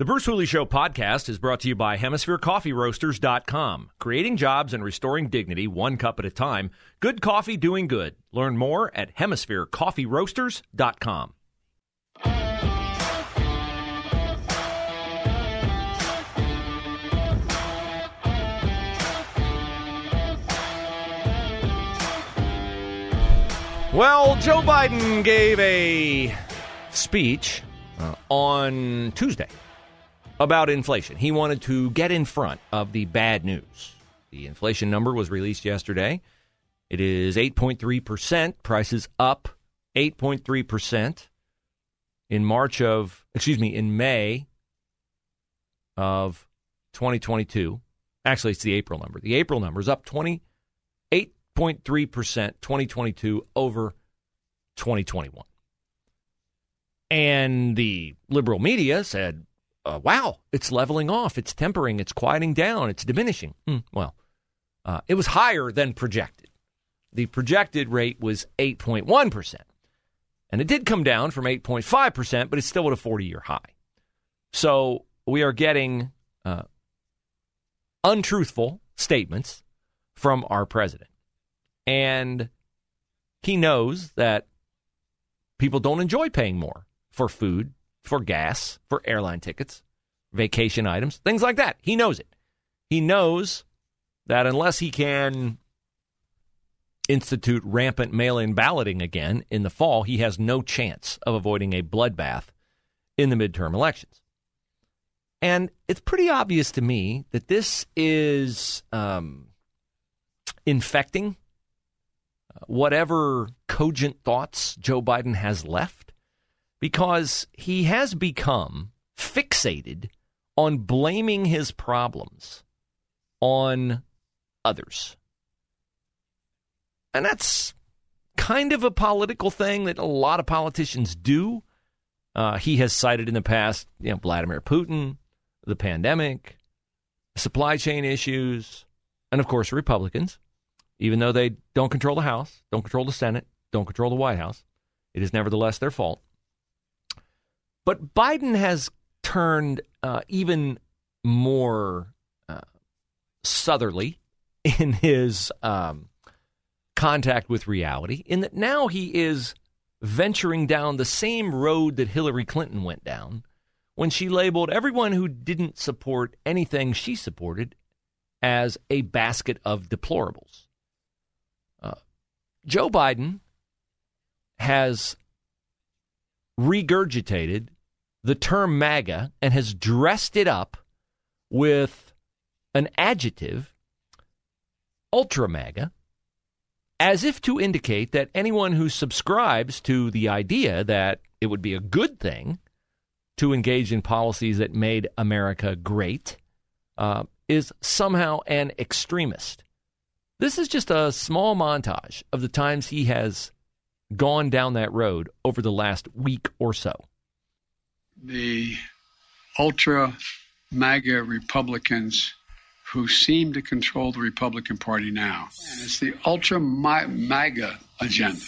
The Bruce Hooley Show podcast is brought to you by HemisphereCoffeeRoasters.com. Creating jobs and restoring dignity one cup at a time. Good coffee doing good. Learn more at HemisphereCoffeeRoasters.com. Well, Joe Biden gave a speech uh, on Tuesday about inflation. He wanted to get in front of the bad news. The inflation number was released yesterday. It is 8.3%, prices up 8.3% in March of, excuse me, in May of 2022. Actually, it's the April number. The April number is up 28.3% 2022 over 2021. And the liberal media said, uh, wow, it's leveling off, it's tempering, it's quieting down, it's diminishing. Mm, well, uh, it was higher than projected. The projected rate was 8.1%. And it did come down from 8.5%, but it's still at a 40 year high. So we are getting uh, untruthful statements from our president. And he knows that people don't enjoy paying more for food, for gas, for airline tickets, vacation items, things like that. He knows it. He knows that unless he can institute rampant mail in balloting again in the fall, he has no chance of avoiding a bloodbath in the midterm elections. And it's pretty obvious to me that this is um, infecting uh, whatever cogent thoughts Joe Biden has left because he has become fixated on blaming his problems on others. And that's kind of a political thing that a lot of politicians do. Uh, he has cited in the past, you know, Vladimir Putin, the pandemic, supply chain issues, and of course, Republicans, even though they don't control the House, don't control the Senate, don't control the White House. It is nevertheless their fault. But Biden has turned uh, even more uh, southerly in his um, contact with reality, in that now he is venturing down the same road that Hillary Clinton went down when she labeled everyone who didn't support anything she supported as a basket of deplorables. Uh, Joe Biden has regurgitated the term MAGA and has dressed it up with an adjective, ultra MAGA, as if to indicate that anyone who subscribes to the idea that it would be a good thing to engage in policies that made America great uh, is somehow an extremist. This is just a small montage of the times he has gone down that road over the last week or so. The ultra MAGA Republicans who seem to control the Republican Party now. And it's the ultra MAGA agenda.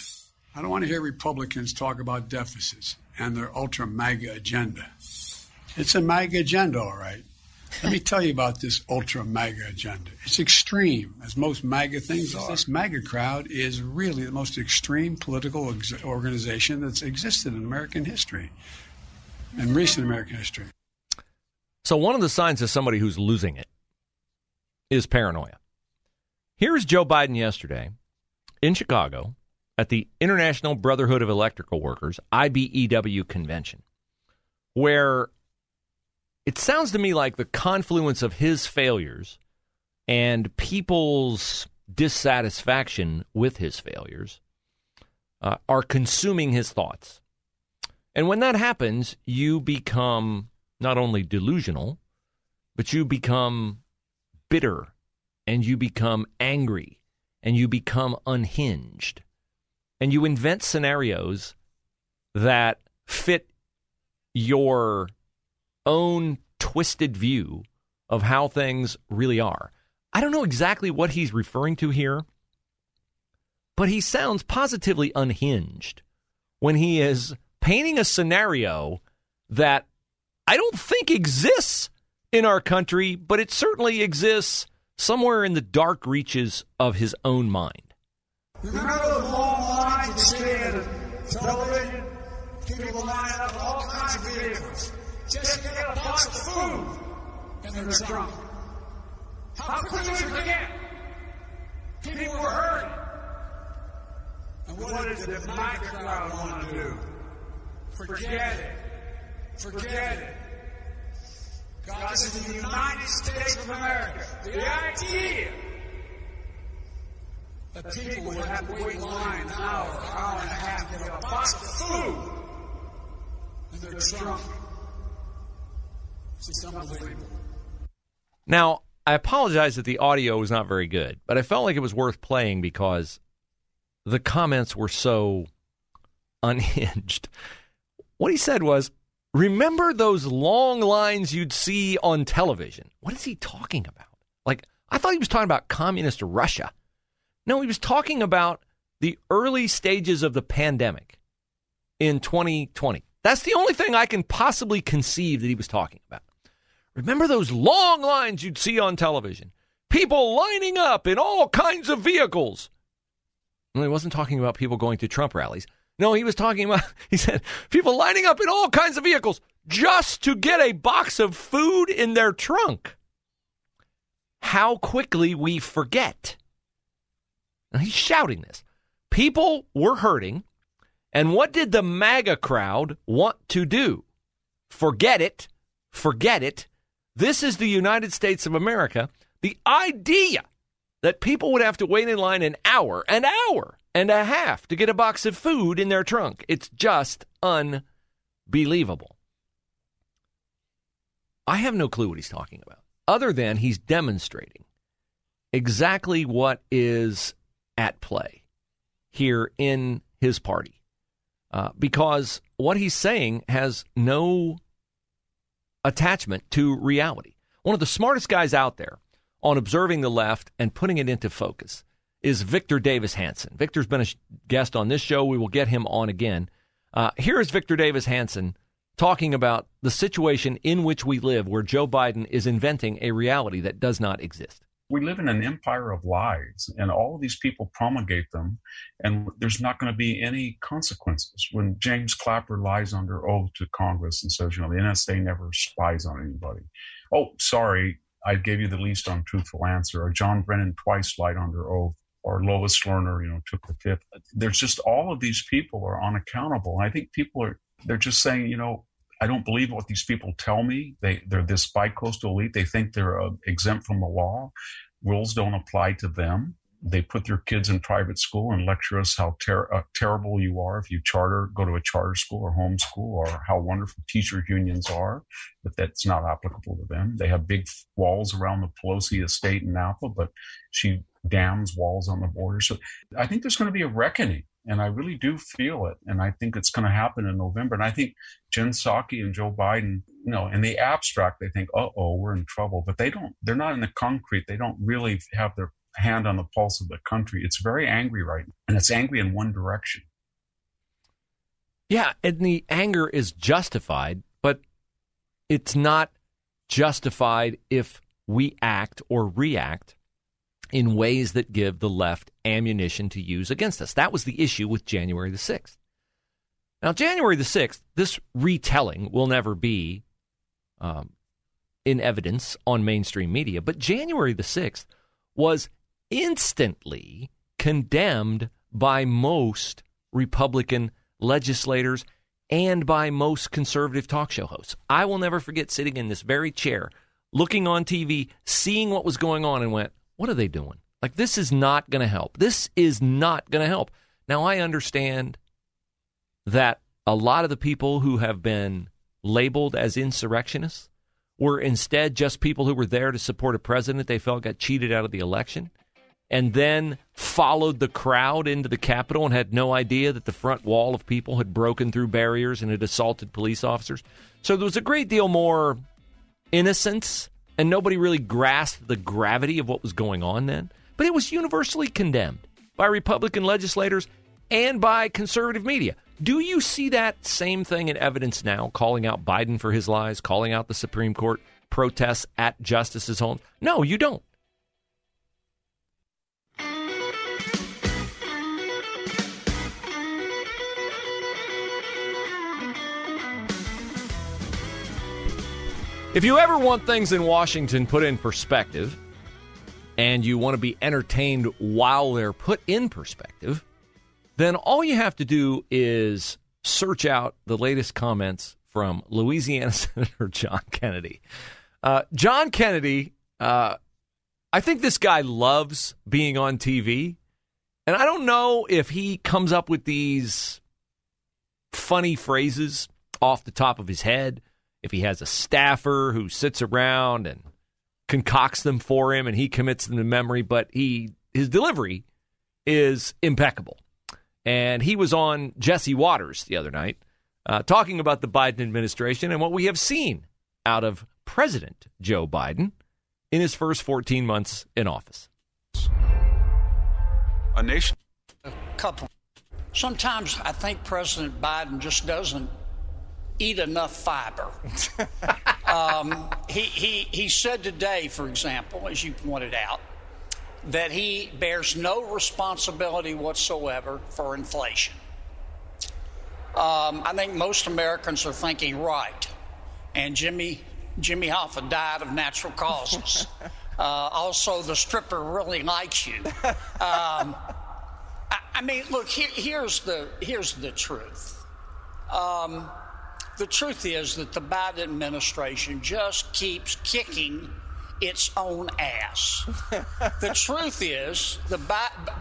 I don't want to hear Republicans talk about deficits and their ultra MAGA agenda. It's a MAGA agenda, all right. Let me tell you about this ultra MAGA agenda. It's extreme, as most MAGA things are. This MAGA crowd is really the most extreme political ex- organization that's existed in American history, in recent American history. So, one of the signs of somebody who's losing it is paranoia. Here's Joe Biden yesterday in Chicago at the International Brotherhood of Electrical Workers, IBEW convention, where it sounds to me like the confluence of his failures and people's dissatisfaction with his failures uh, are consuming his thoughts. And when that happens, you become not only delusional, but you become bitter and you become angry and you become unhinged. And you invent scenarios that fit your own twisted view of how things really are. I don't know exactly what he's referring to here, but he sounds positively unhinged when he is painting a scenario that I don't think exists in our country, but it certainly exists somewhere in the dark reaches of his own mind. Remember the long lines television? People up all kinds of vehicles just get a box of food, and they're drunk. How quickly we forget? People were hurting. And what does the MAGA crowd want to do? Forget it. Forget it. God in the United States of America, the idea that people would have to wait in line an hour, hour and a half get a box of food, and they're drunk. Now, I apologize that the audio was not very good, but I felt like it was worth playing because the comments were so unhinged. What he said was, Remember those long lines you'd see on television? What is he talking about? Like, I thought he was talking about communist Russia. No, he was talking about the early stages of the pandemic in 2020. That's the only thing I can possibly conceive that he was talking about. Remember those long lines you'd see on television? People lining up in all kinds of vehicles. Well, he wasn't talking about people going to Trump rallies. No, he was talking about, he said, people lining up in all kinds of vehicles just to get a box of food in their trunk. How quickly we forget. Now, he's shouting this. People were hurting. And what did the MAGA crowd want to do? Forget it. Forget it. This is the United States of America. The idea that people would have to wait in line an hour, an hour and a half to get a box of food in their trunk. It's just unbelievable. I have no clue what he's talking about, other than he's demonstrating exactly what is at play here in his party. Uh, because what he's saying has no attachment to reality. One of the smartest guys out there on observing the left and putting it into focus is Victor Davis Hanson. Victor's been a guest on this show. We will get him on again. Uh, here is Victor Davis Hanson talking about the situation in which we live, where Joe Biden is inventing a reality that does not exist. We live in an empire of lies, and all of these people promulgate them, and there's not going to be any consequences. When James Clapper lies under oath to Congress and says, you know, the NSA never spies on anybody. Oh, sorry, I gave you the least untruthful answer. Or John Brennan twice lied under oath or Lois Lerner, you know, took the fifth. There's just all of these people are unaccountable. And I think people are, they're just saying, you know, I don't believe what these people tell me. They, they're this bi-coastal elite. They think they're uh, exempt from the law. Rules don't apply to them. They put their kids in private school and lecture us how ter- uh, terrible you are if you charter, go to a charter school or homeschool, or how wonderful teacher unions are, but that's not applicable to them. They have big walls around the Pelosi estate in Napa, but she damns, walls on the border. So I think there's going to be a reckoning. And I really do feel it. And I think it's going to happen in November. And I think Jen Psaki and Joe Biden, you know, in the abstract, they think, uh oh, we're in trouble. But they don't, they're not in the concrete. They don't really have their hand on the pulse of the country. It's very angry right now. And it's angry in one direction. Yeah. And the anger is justified, but it's not justified if we act or react in ways that give the left ammunition to use against us. That was the issue with January the 6th. Now, January the 6th, this retelling will never be um, in evidence on mainstream media, but January the 6th was instantly condemned by most Republican legislators and by most conservative talk show hosts. I will never forget sitting in this very chair, looking on TV, seeing what was going on, and went, what are they doing? Like, this is not going to help. This is not going to help. Now, I understand that a lot of the people who have been labeled as insurrectionists were instead just people who were there to support a president they felt got cheated out of the election and then followed the crowd into the Capitol and had no idea that the front wall of people had broken through barriers and had assaulted police officers. So there was a great deal more innocence, and nobody really grasped the gravity of what was going on then. But it was universally condemned by Republican legislators and by conservative media. Do you see that same thing in evidence now, calling out Biden for his lies, calling out the Supreme Court protests at justices' homes? No, you don't. If you ever want things in Washington put in perspective, and you want to be entertained while they're put in perspective, then all you have to do is search out the latest comments from Louisiana Senator John Kennedy. Uh, John Kennedy, uh, I think this guy loves being on TV. And I don't know if he comes up with these funny phrases off the top of his head if he has a staffer who sits around and concocts them for him and he commits them to memory, but he his delivery is impeccable. And he was on Jesse Watters the other night uh, talking about the Biden administration and what we have seen out of President Joe Biden in his first 14 months in office. A nation. A couple. Sometimes I think President Biden just doesn't eat enough fiber. um, he, he, he said today, for example, as you pointed out, that he bears no responsibility whatsoever for inflation. Um, I think most Americans are thinking, right. And Jimmy, Jimmy Hoffa died of natural causes. uh, also, the stripper really likes you. Um, I, I, mean, look, here, here's, the, here's the truth. Um, the truth is that the Biden administration just keeps kicking its own ass. the truth is, the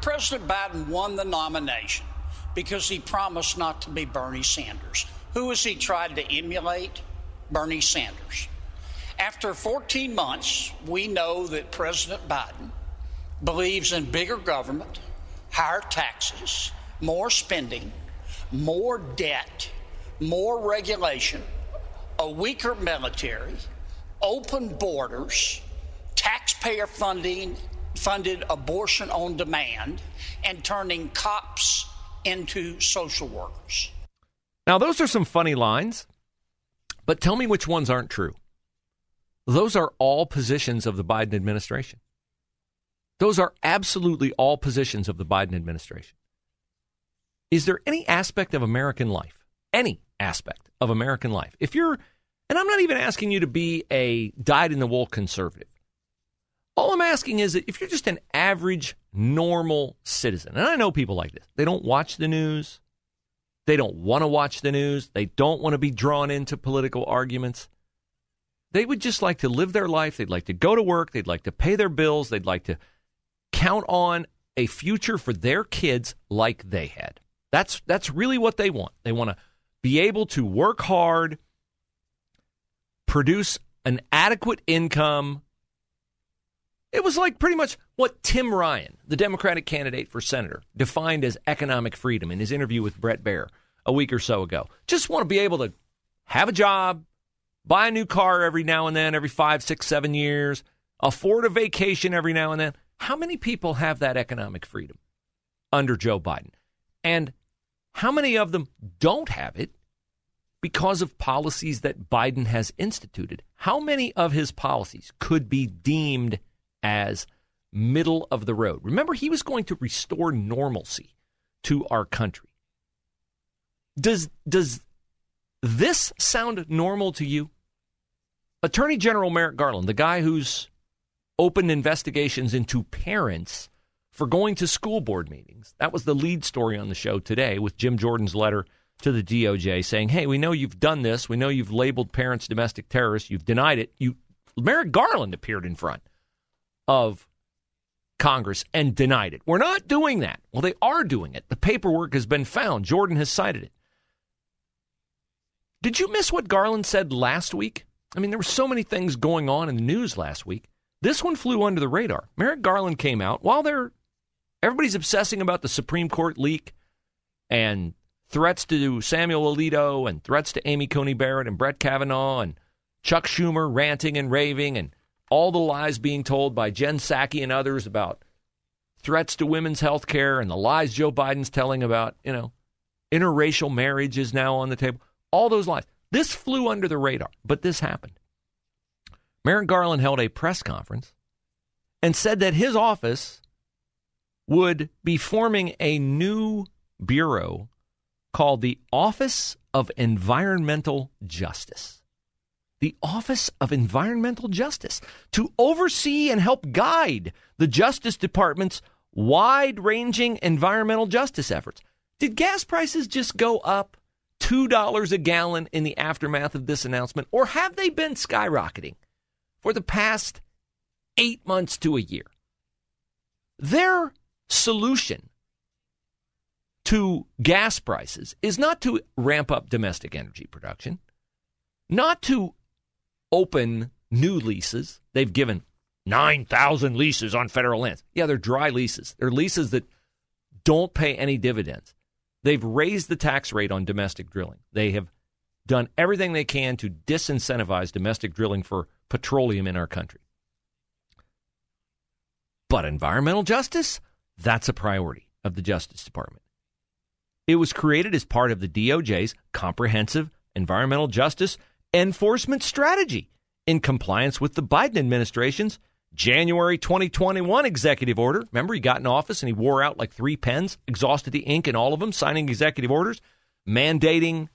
President Biden won the nomination because he promised not to be Bernie Sanders. Who has he tried to emulate? Bernie Sanders. After 14 months, we know that President Biden believes in bigger government, higher taxes, more spending, more debt more regulation, a weaker military, open borders, taxpayer funding, funded abortion on demand, and turning cops into social workers. Now, those are some funny lines, but tell me which ones aren't true. Those are all positions of the Biden administration. Those are absolutely all positions of the Biden administration. Is there any aspect of American life, any aspect of American life. If you're, and I'm not even asking you to be a dyed in the wool conservative. All I'm asking is that if you're just an average, normal citizen, and I know people like this, they don't watch the news, they don't want to watch the news, they don't want to be drawn into political arguments. They would just like to live their life. They'd like to go to work. They'd like to pay their bills. They'd like to count on a future for their kids like they had. That's that's really what they want. They want to be able to work hard, produce an adequate income. It was like pretty much what Tim Ryan, the Democratic candidate for senator, defined as economic freedom in his interview with Bret Baier a week or so ago. Just want to be able to have a job, buy a new car every now and then, every five, six, seven years, afford a vacation every now and then. How many people have that economic freedom under Joe Biden? And how many of them don't have it because of policies that Biden has instituted? How many of his policies could be deemed as middle of the road? Remember, he was going to restore normalcy to our country. Does does this sound normal to you? Attorney General Merrick Garland, the guy who's opened investigations into parents for going to school board meetings. That was the lead story on the show today with Jim Jordan's letter to the DOJ saying, "Hey, we know you've done this. We know you've labeled parents domestic terrorists. You've denied it. You Merrick Garland appeared in front of Congress and denied it. We're not doing that. Well, they are doing it. The paperwork has been found. Jordan has cited it. Did you miss what Garland said last week? I mean, there were so many things going on in the news last week. This one flew under the radar. Merrick Garland came out while they're everybody's obsessing about the Supreme Court leak and threats to Samuel Alito and threats to Amy Coney Barrett and Brett Kavanaugh and Chuck Schumer ranting and raving and all the lies being told by Jen Psaki and others about threats to women's health care and the lies Joe Biden's telling about, you know, interracial marriage is now on the table. All those lies. This flew under the radar, but this happened. Merrick Garland held a press conference and said that his office would be forming a new bureau called the Office of Environmental Justice. The Office of Environmental Justice to oversee and help guide the Justice Department's wide ranging environmental justice efforts. Did gas prices just go up $2 a gallon in the aftermath of this announcement, or have they been skyrocketing for the past eight months to a year? Their solution to gas prices is not to ramp up domestic energy production, not to open new leases. They've given 9,000 leases on federal lands. Yeah, they're dry leases. They're leases that don't pay any dividends. They've raised the tax rate on domestic drilling. They have done everything they can to disincentivize domestic drilling for petroleum in our country. But environmental justice, that's a priority of the Justice Department. It was created as part of the DOJ's comprehensive environmental justice enforcement strategy in compliance with the Biden administration's January 2021 executive order. Remember, he got in office and he wore out like three pens, exhausted the ink in all of them, signing executive orders, mandating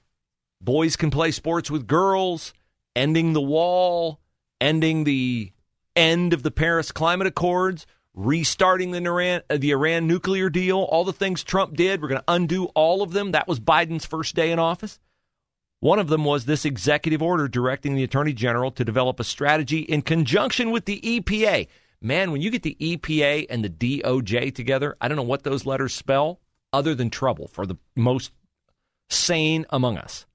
boys can play sports with girls, ending the wall, ending the end of the Paris Climate Accords, restarting the Iran, uh, the Iran nuclear deal, all the things Trump did. We're going to undo all of them. That was Biden's first day in office. One of them was this executive order directing the Attorney General to develop a strategy in conjunction with the EPA. Man, when you get the EPA and the DOJ together, I don't know what those letters spell other than trouble for the most sane among us.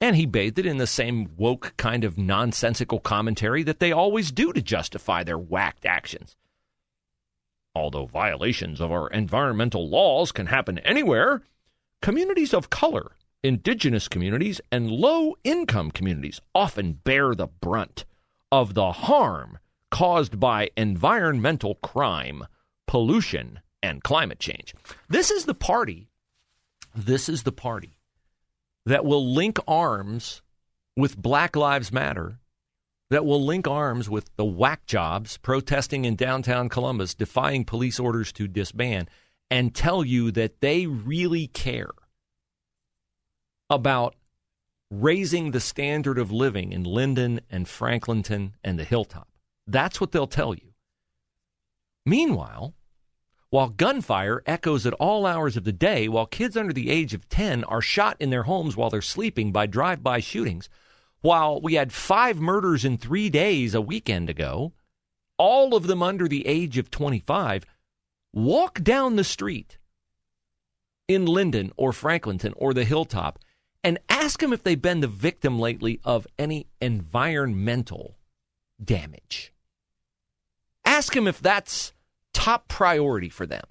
And he bathed it in the same woke kind of nonsensical commentary that they always do to justify their whacked actions. Although violations of our environmental laws can happen anywhere, communities of color indigenous communities and low income communities often bear the brunt of the harm caused by environmental crime, pollution, and climate change. This is the party, this is the party that will link arms with Black Lives Matter, that will link arms with the whack jobs protesting in downtown Columbus, defying police orders to disband, and tell you that they really care about raising the standard of living in Linden and Franklinton and the Hilltop. That's what they'll tell you. Meanwhile, while gunfire echoes at all hours of the day, while kids under the age of 10 are shot in their homes while they're sleeping by drive by shootings, while we had five murders in three days a weekend ago, all of them under the age of 25, walk down the street in Linden or Franklinton or the Hilltop and ask them if they've been the victim lately of any environmental damage. Ask them if that's top priority for them.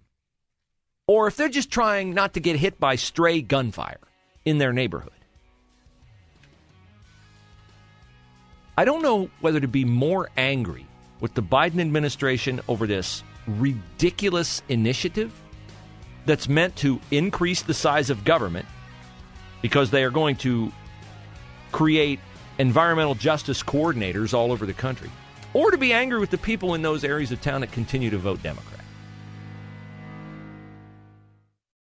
Or if they're just trying not to get hit by stray gunfire in their neighborhood. I don't know whether to be more angry with the Biden administration over this ridiculous initiative that's meant to increase the size of government because they are going to create environmental justice coordinators all over the country, or to be angry with the people in those areas of town that continue to vote Democrat.